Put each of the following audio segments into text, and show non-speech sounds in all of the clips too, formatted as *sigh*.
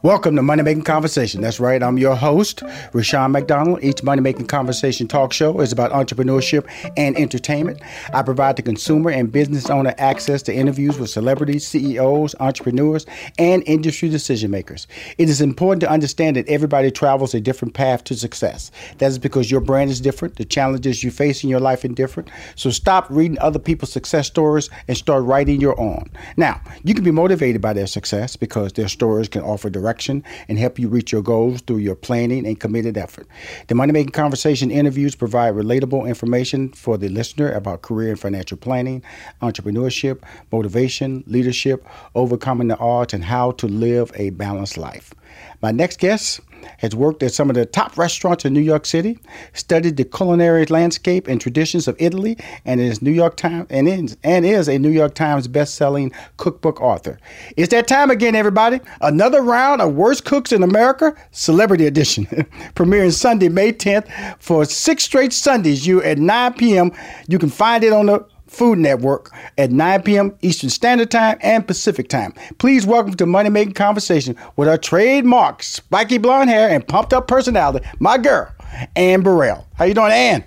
Welcome to Money Making Conversation. That's right, I'm your host, Rushion McDonald. Each Money Making Conversation talk show is about entrepreneurship and entertainment. I provide the consumer and business owner access to interviews with celebrities, CEOs, entrepreneurs, and industry decision makers. It is important to understand that everybody travels a different path to success. That is because your brand is different, the challenges you face in your life are different. So stop reading other people's success stories and start writing your own. Now, you can be motivated by their success because their stories can offer direction and help you reach your goals through your planning and committed effort. The Money Making Conversation interviews provide relatable information for the listener about career and financial planning, entrepreneurship, motivation, leadership, overcoming the odds, and how to live a balanced life. My next guest has worked at some of the top restaurants in New York City, studied the culinary landscape and traditions of Italy, and is New York Times and is, and is a New York Times best-selling cookbook author. It's that time again, everybody. Another round of Worst Cooks in America, Celebrity Edition, *laughs* premiering Sunday, May 10th for six straight Sundays. You at 9 p.m. You can find it on the Food Network at 9 p.m. Eastern Standard Time and Pacific Time. Please welcome to Money Making Conversation with our trademark spiky blonde hair and pumped up personality, my girl, Anne Burrell. How you doing, Anne?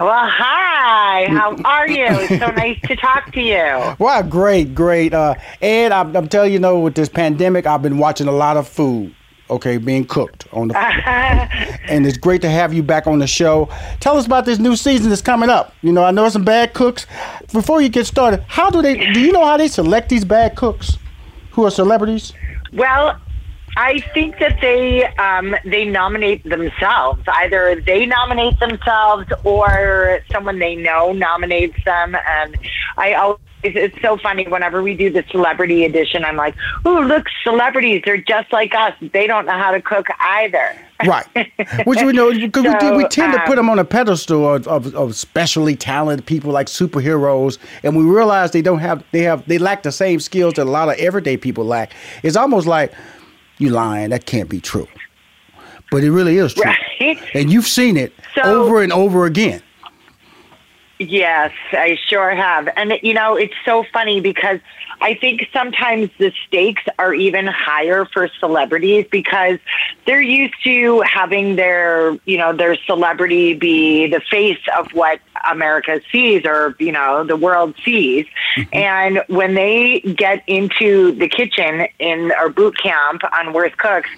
Well, hi. How *laughs* are you? It's so nice to talk to you. Wow, great, great. Uh, Ed, I'm, I'm telling you, you know, with this pandemic, I've been watching a lot of food okay, being cooked on the *laughs* and it's great to have you back on the show. Tell us about this new season that's coming up. You know, I know some bad cooks. Before you get started, how do they do you know how they select these bad cooks who are celebrities? Well, I think that they um, they nominate themselves. Either they nominate themselves or someone they know nominates them. And I always it's so funny whenever we do the celebrity edition. I'm like, "Ooh, look, celebrities! They're just like us. They don't know how to cook either." *laughs* Right. Which we know because so, we, we tend um, to put them on a pedestal of, of, of specially talented people like superheroes, and we realize they don't have they have they lack the same skills that a lot of everyday people lack. It's almost like you lying. That can't be true, but it really is true, right? and you've seen it so, over and over again. Yes, I sure have. And, you know, it's so funny because I think sometimes the stakes are even higher for celebrities because they're used to having their, you know, their celebrity be the face of what America sees or, you know, the world sees. Mm-hmm. And when they get into the kitchen in our boot camp on Worst Cooks,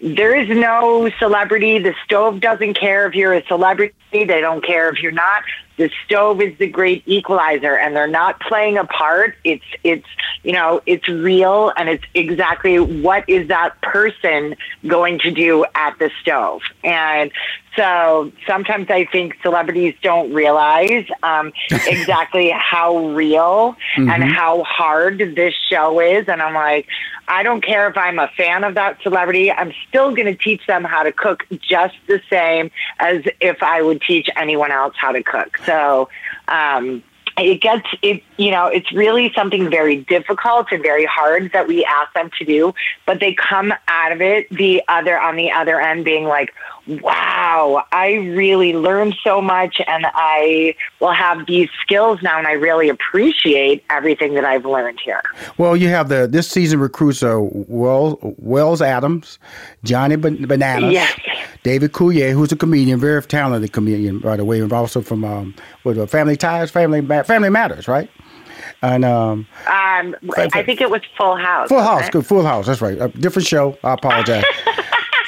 there is no celebrity. The stove doesn't care if you're a celebrity. They don't care if you're not the stove is the great equalizer and they're not playing a part it's it's you know it's real and it's exactly what is that person going to do at the stove and so sometimes I think celebrities don't realize um, *laughs* exactly how real mm-hmm. and how hard this show is. And I'm like, I don't care if I'm a fan of that celebrity. I'm still going to teach them how to cook just the same as if I would teach anyone else how to cook. So, um, it gets it you know it's really something very difficult and very hard that we ask them to do but they come out of it the other on the other end being like wow i really learned so much and i will have these skills now and i really appreciate everything that i've learned here well you have the this season recruits are wells, wells adams johnny bananas yes. david coulier who's a comedian very talented comedian by the way and also from um, with uh, family ties family family matters right and um, um I think it was Full House. Full House, good. Full House. That's right. A different show. I apologize.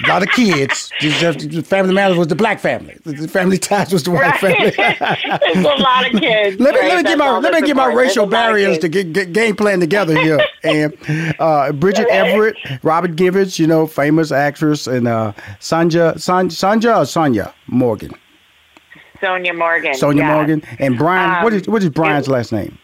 a *laughs* lot of kids. Just, family Matters was the black family. The family Ties was the white right. family. *laughs* There's a lot of kids. Let me, right? let me get my let me get my racial barriers to get, get, game plan together here. *laughs* and uh, Bridget Everett, Robin Givens, you know, famous actress, and uh, Sanja San, Sanja or Sonja Morgan. Sonja Morgan. Sonja yes. Morgan and Brian. Um, what is what is Brian's it, last name?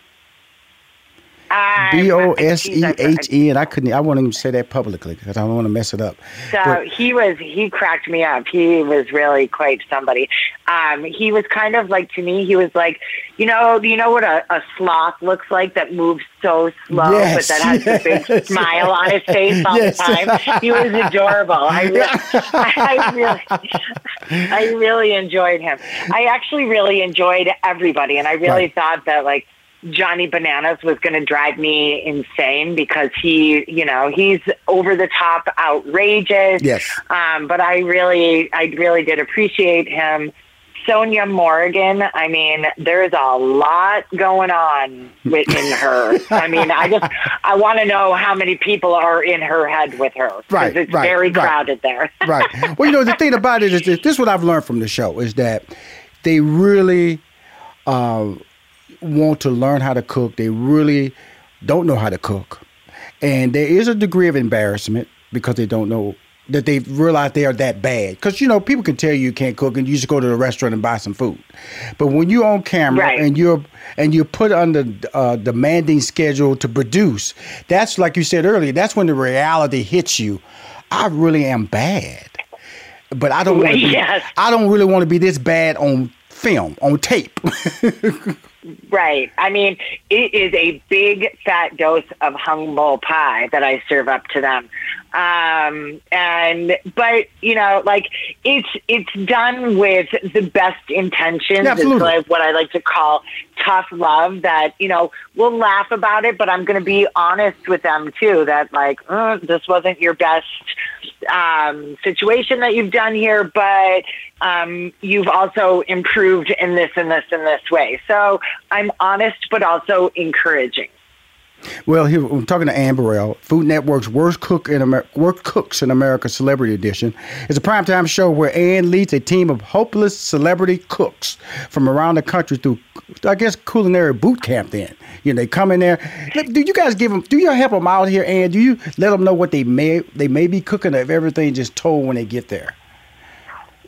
B O S E H E, and I couldn't. I wouldn't even say that publicly because I don't want to mess it up. So but, he was. He cracked me up. He was really quite somebody. Um, he was kind of like to me. He was like, you know, you know what a, a sloth looks like that moves so slow, yes, but that has yes, a big smile on his face all yes. the time. He was adorable. I, re- *laughs* *laughs* I really, I really enjoyed him. I actually really enjoyed everybody, and I really right. thought that like Johnny Bananas was going to drive me insane because he, you know, he's over the top, outrageous. Yes. Um, but I really, I really did appreciate him. Sonja Morgan, I mean, there's a lot going on within her. I mean, I just, I want to know how many people are in her head with her. Right, It's right, very right. crowded there. *laughs* right. Well, you know, the thing about it is this, this is what I've learned from the show is that they really uh, want to learn how to cook. They really don't know how to cook. And there is a degree of embarrassment because they don't know that they realize they are that bad. Because, you know, people can tell you you can't cook and you just go to the restaurant and buy some food. But when you're on camera Right. and you're and you're put under a demanding schedule to produce, that's like you said earlier, that's when the reality hits you. I really am bad but I don't want. *laughs* Yes. I don't really want to be this bad on film, on tape. *laughs* Right. I mean, it is a big fat dose of humble pie that I serve up to them. Um, and but you know, like it's it's done with the best intentions. Yeah, absolutely. It's like what I like to call tough love. That you know we'll laugh about it, but I'm going to be honest with them too. That like uh, this wasn't your best um, situation that you've done here, but um, you've also improved in this and this and this way. So I'm honest, but also encouraging. well, here I'm talking to Anne Burrell, Food Network's worst cook in Amer- worst cooks in America Celebrity Edition. It's a primetime show where Anne leads a team of hopeless celebrity cooks from around the country through, I guess, culinary boot camp. Then you know they come in there. Do you guys give them? Do you help them out here, Anne? Do you let them know what they may they may be cooking, if everything just told when they get there?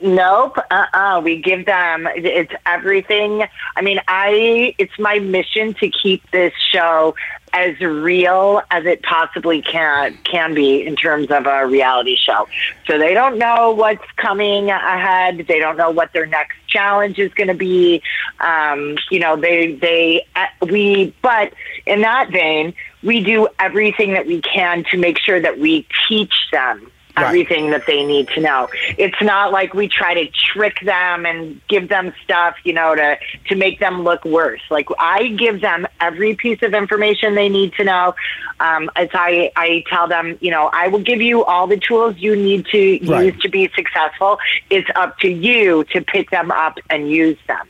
Nope. Uh-uh. We give them, it's everything. I mean, I, it's my mission to keep this show as real as it possibly can, can be in terms of a reality show. So they don't know what's coming ahead. They don't know what their next challenge is going to be. Um, you know, they, they, uh, we, but in that vein, we do everything that we can to make sure that we teach them Right. everything that they need to know. It's not like we try to trick them and give them stuff, you know, to to make them look worse. Like I give them every piece of information they need to know. Um, as I I tell them, you know, I will give you all the tools you need to Right. use to be successful. It's up to you to pick them up and use them.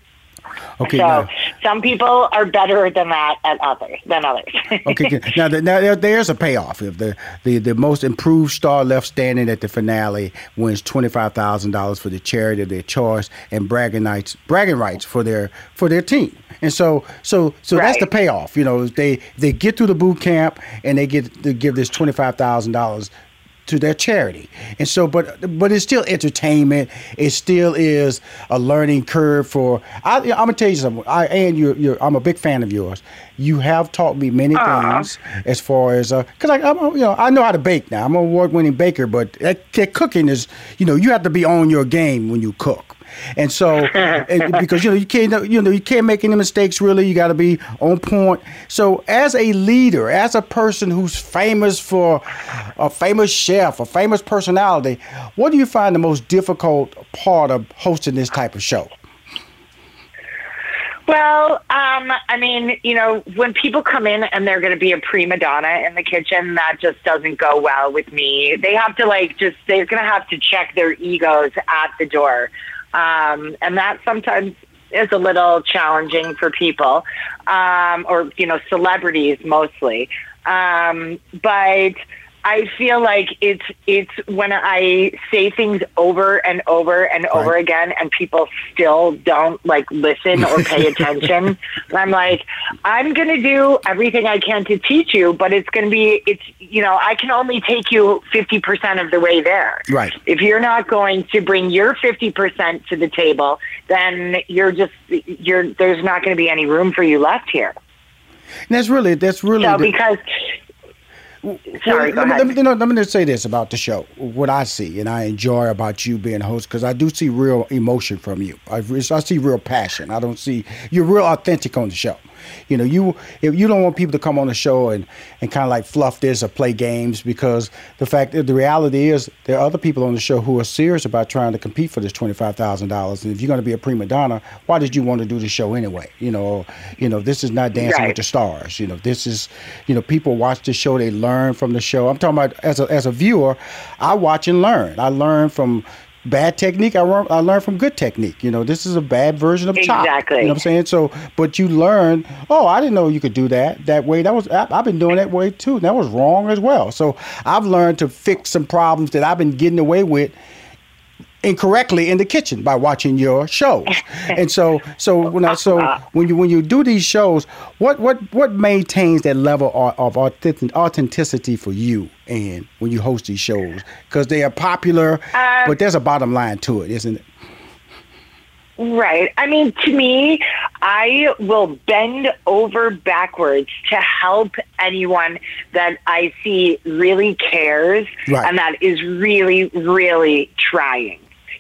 Okay, so now- some people are better than that at others than others. *laughs* Okay, now, the, now there's a payoff. If the, the the most improved star left standing at the finale wins twenty five thousand dollars for the charity of their choice and bragging rights bragging rights for their for their team. And so so so that's the payoff. You know, they they get through the boot camp and they get to give this twenty five thousand dollars to their charity. And so, but but it's still entertainment. It still is a learning curve for. I, I'm gonna tell you something. I and you, you're, I'm a big fan of yours. You have taught me many things as far as uh, because I, I'm you know I know how to bake now. I'm an award-winning baker, but that, that cooking is you know you have to be on your game when you cook. And so, *laughs* and because you know you can't, you know you can't make any mistakes. Really, you got to be on point. So, as a leader, as a person who's famous for a famous chef, a famous personality, what do you find the most difficult part of hosting this type of show? Well, um, I mean, you know, when people come in and they're going to be a prima donna in the kitchen, that just doesn't go well with me. They have to like just they're going to have to check their egos at the door, um, and that sometimes is a little challenging for people, um, or you know, celebrities mostly. Um, but I feel like it's it's when I say things over and over and over Right. again, and people still don't like listen or pay *laughs* attention. I'm like, I'm gonna do everything I can to teach you, but it's gonna be it's you know I can only take you fifty percent of the way there. Right. If you're not going to bring your fifty percent to the table, then you're just you're there's not going to be any room for you left here. And that's really that's really So the- because Sorry, go let, me, let, me, let me just say this about the show. What I see and I enjoy about you being a host because I do see real emotion from you. I, I see real passion. I don't see you're real authentic on the show. You know, you if you don't want people to come on the show and, and kind of like fluff this or play games because the fact the reality is there are other people on the show who are serious about trying to compete for this twenty five thousand dollars. And if you're going to be a prima donna, why did you want to do the show anyway? You know, you know this is not Dancing Right. with the Stars. You know, this is you know people watch the show, they learn from the show. I'm talking about as a as a viewer, I watch and learn. I learn from bad technique. I I learn from good technique. You know, this is a bad version of chop. Exactly. You know what I'm saying? So, but you learn. Oh, I didn't know you could do that that way. That was I, I've been doing that way too. That was wrong as well. So I've learned to fix some problems that I've been getting away with incorrectly in the kitchen by watching your shows. *laughs* and so so when I, so when you when you do these shows, what what what maintains that level of, of authenticity for you and when you host these shows because they are popular, um, but there's a bottom line to it, isn't it? Right. I mean, to me, I will bend over backwards to help anyone that I see really cares Right. and that is really, really trying.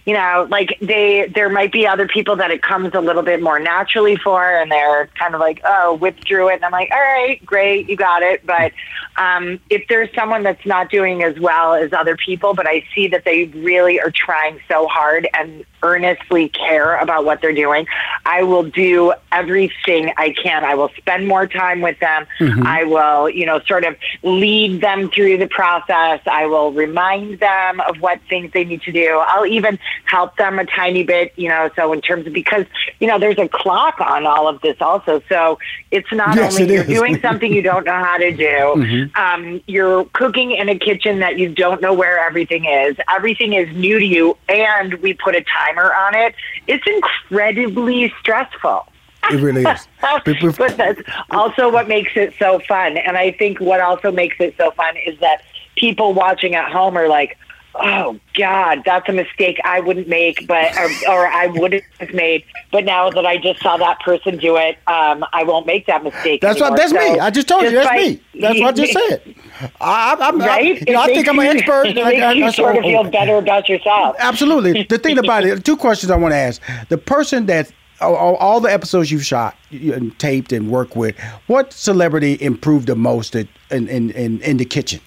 You know, like they, there might be other people that it comes a little bit more naturally for, and they're kind of like, oh, through it, and I'm like, all right, great, you got it. But um, if there's someone that's not doing as well as other people, but I see that they really are trying so hard and earnestly care about what they're doing, I will do everything I can. I will spend more time with them. I will, you know, sort of lead them through the process. I will remind them of what things they need to do. I'll even help them a tiny bit, you know, so in terms of because, you know, there's a clock on all of this also. So it's not Yes, only it you're is. doing something you don't know how to do, *laughs* um, you're cooking in a kitchen that you don't know where everything is. Everything is new to you, and we put a timer on it. It's incredibly stressful. It really is. *laughs* But that's also what makes it so fun. And I think what also makes it so fun is that people watching at home are like, "Oh God, that's a mistake I wouldn't make, but or, or I wouldn't have made." But now that I just saw that person do it, um, I won't make that mistake. That's what. anymore. That's me. I just told you. That's by- me. That's what I just said. I, I, I'm, I, Right? you know, I think I'm an expert. It I- makes I- you sort of feel better about yourself. Absolutely. The thing about it, two questions I want to ask. The person that all, all- the episodes you've shot you- and taped and worked with, what celebrity improved the most at, in, in, in, in the kitchen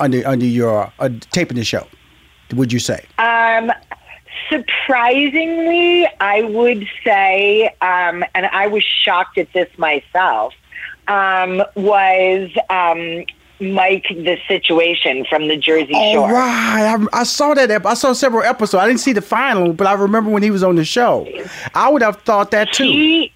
under under your uh, taping the show? Would you say? Um, surprisingly, I would say, um, and I was shocked at this myself, um, was um, Mike the Situation from the Jersey All Shore. right, I, I saw that. ep- I saw several episodes. I didn't see the final, but I remember when he was on the show. I would have thought that too. He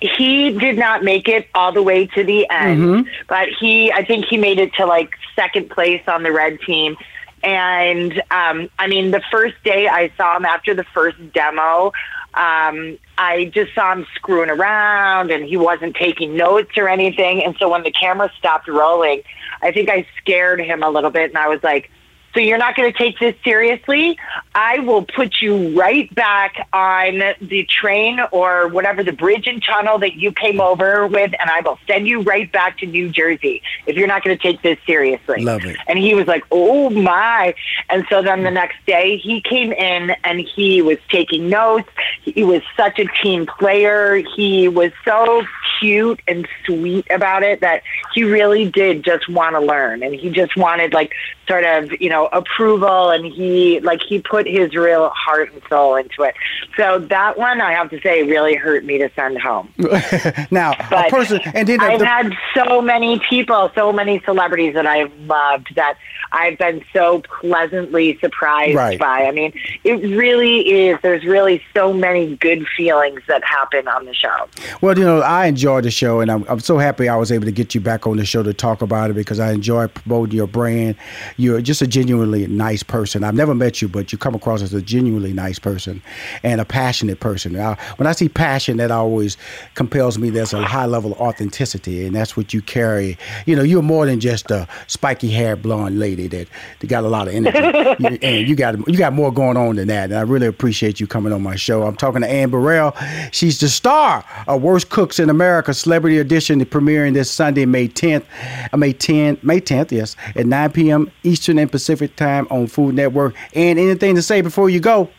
he did not make it all the way to the end, Mm-hmm. but he I think he made it to like second place on the red team. And um, I mean, the first day I saw him after the first demo, um, I just saw him screwing around and he wasn't taking notes or anything. And so when the camera stopped rolling, I think I scared him a little bit and I was like, so you're not going to take this seriously? I will put you right back on the train or whatever the bridge and tunnel that you came over with, and I will send you right back to New Jersey if you're not going to take this seriously. Love it. And he was like, oh my. And so then the next day he came in and he was taking notes. He was such a team player. He was so cute and sweet about it that he really did just want to learn. And he just wanted like sort of, you know, approval and he like he put his real heart and soul into it. So that one I have to say really hurt me to send home. *laughs* now, a person, and then I've the- had so many people, so many celebrities that I've loved that I've been so pleasantly surprised Right. by. I mean, it really is. There's really so many good feelings that happen on the show. Well, you know, I enjoy the show, and I'm, I'm so happy I was able to get you back on the show to talk about it because I enjoy promoting your brand. You're just a genuinely nice person. I've never met you, but you come across as a genuinely nice person and a passionate person. Now, when I see passion, that always compels me. There's a high level of authenticity, and that's what you carry. You know, you're more than just a spiky haired blonde lady that, that got a lot of energy, You- *laughs* and you got you got more going on than that. And I really appreciate you coming on my show. I'm talking to Anne Burrell. She's the star of Worst Cooks in America Celebrity Edition, premiering this Sunday, May 10th, uh, May 10th, May 10th, yes, at 9 p.m. Eastern and Pacific time on Food Network. And anything to say before you go?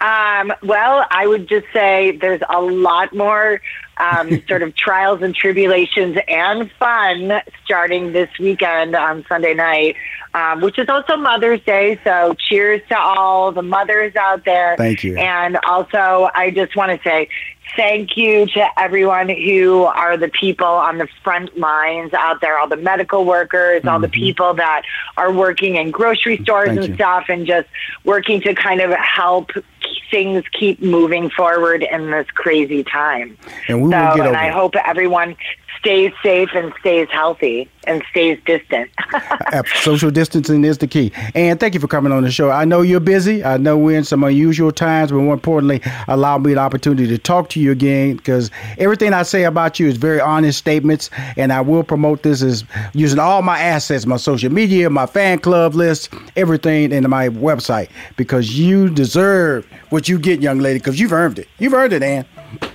Um, well, I would just say there's a lot more um, *laughs* sort of trials and tribulations and fun starting this weekend on Sunday night, um, which is also Mother's Day. So cheers to all the mothers out there. Thank you. And also, I just want to say thank you to everyone who are the people on the front lines out there, all the medical workers, mm-hmm. all the mm-hmm. people that are working in grocery stores thank and you. stuff, and just working to kind of help things keep moving forward in this crazy time. And we so, will get and over I hope everyone stays safe and stays healthy and stays distant. *laughs* Social distancing is the key. And thank you for coming on the show. I know you're busy. I know we're in some unusual times, but more importantly, allow me the opportunity to talk to you again because everything I say about you is very honest statements. And I will promote this as using all my assets, my social media, my fan club list, everything in my website because you deserve what you get, young lady, because you've earned it. You've earned it, Anne.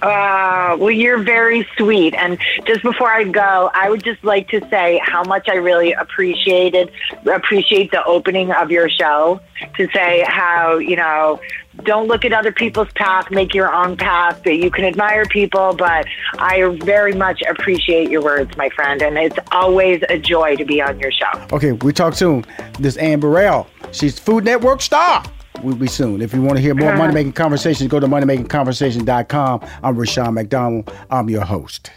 Uh, well, you're very sweet. And just before I go, I would just like to say how much I really appreciated appreciate the opening of your show. To say how you know don't look at other people's path, make your own path. That you can admire people, but I very much appreciate your words, my friend, and it's always a joy to be on your show. Okay, we talk soon. This Anne Burrell, she's Food Network star. We'll be soon. If you want to hear more Money Making Conversations, go to moneymakingconversation.com. I'm Rushion McDonald. I'm your host.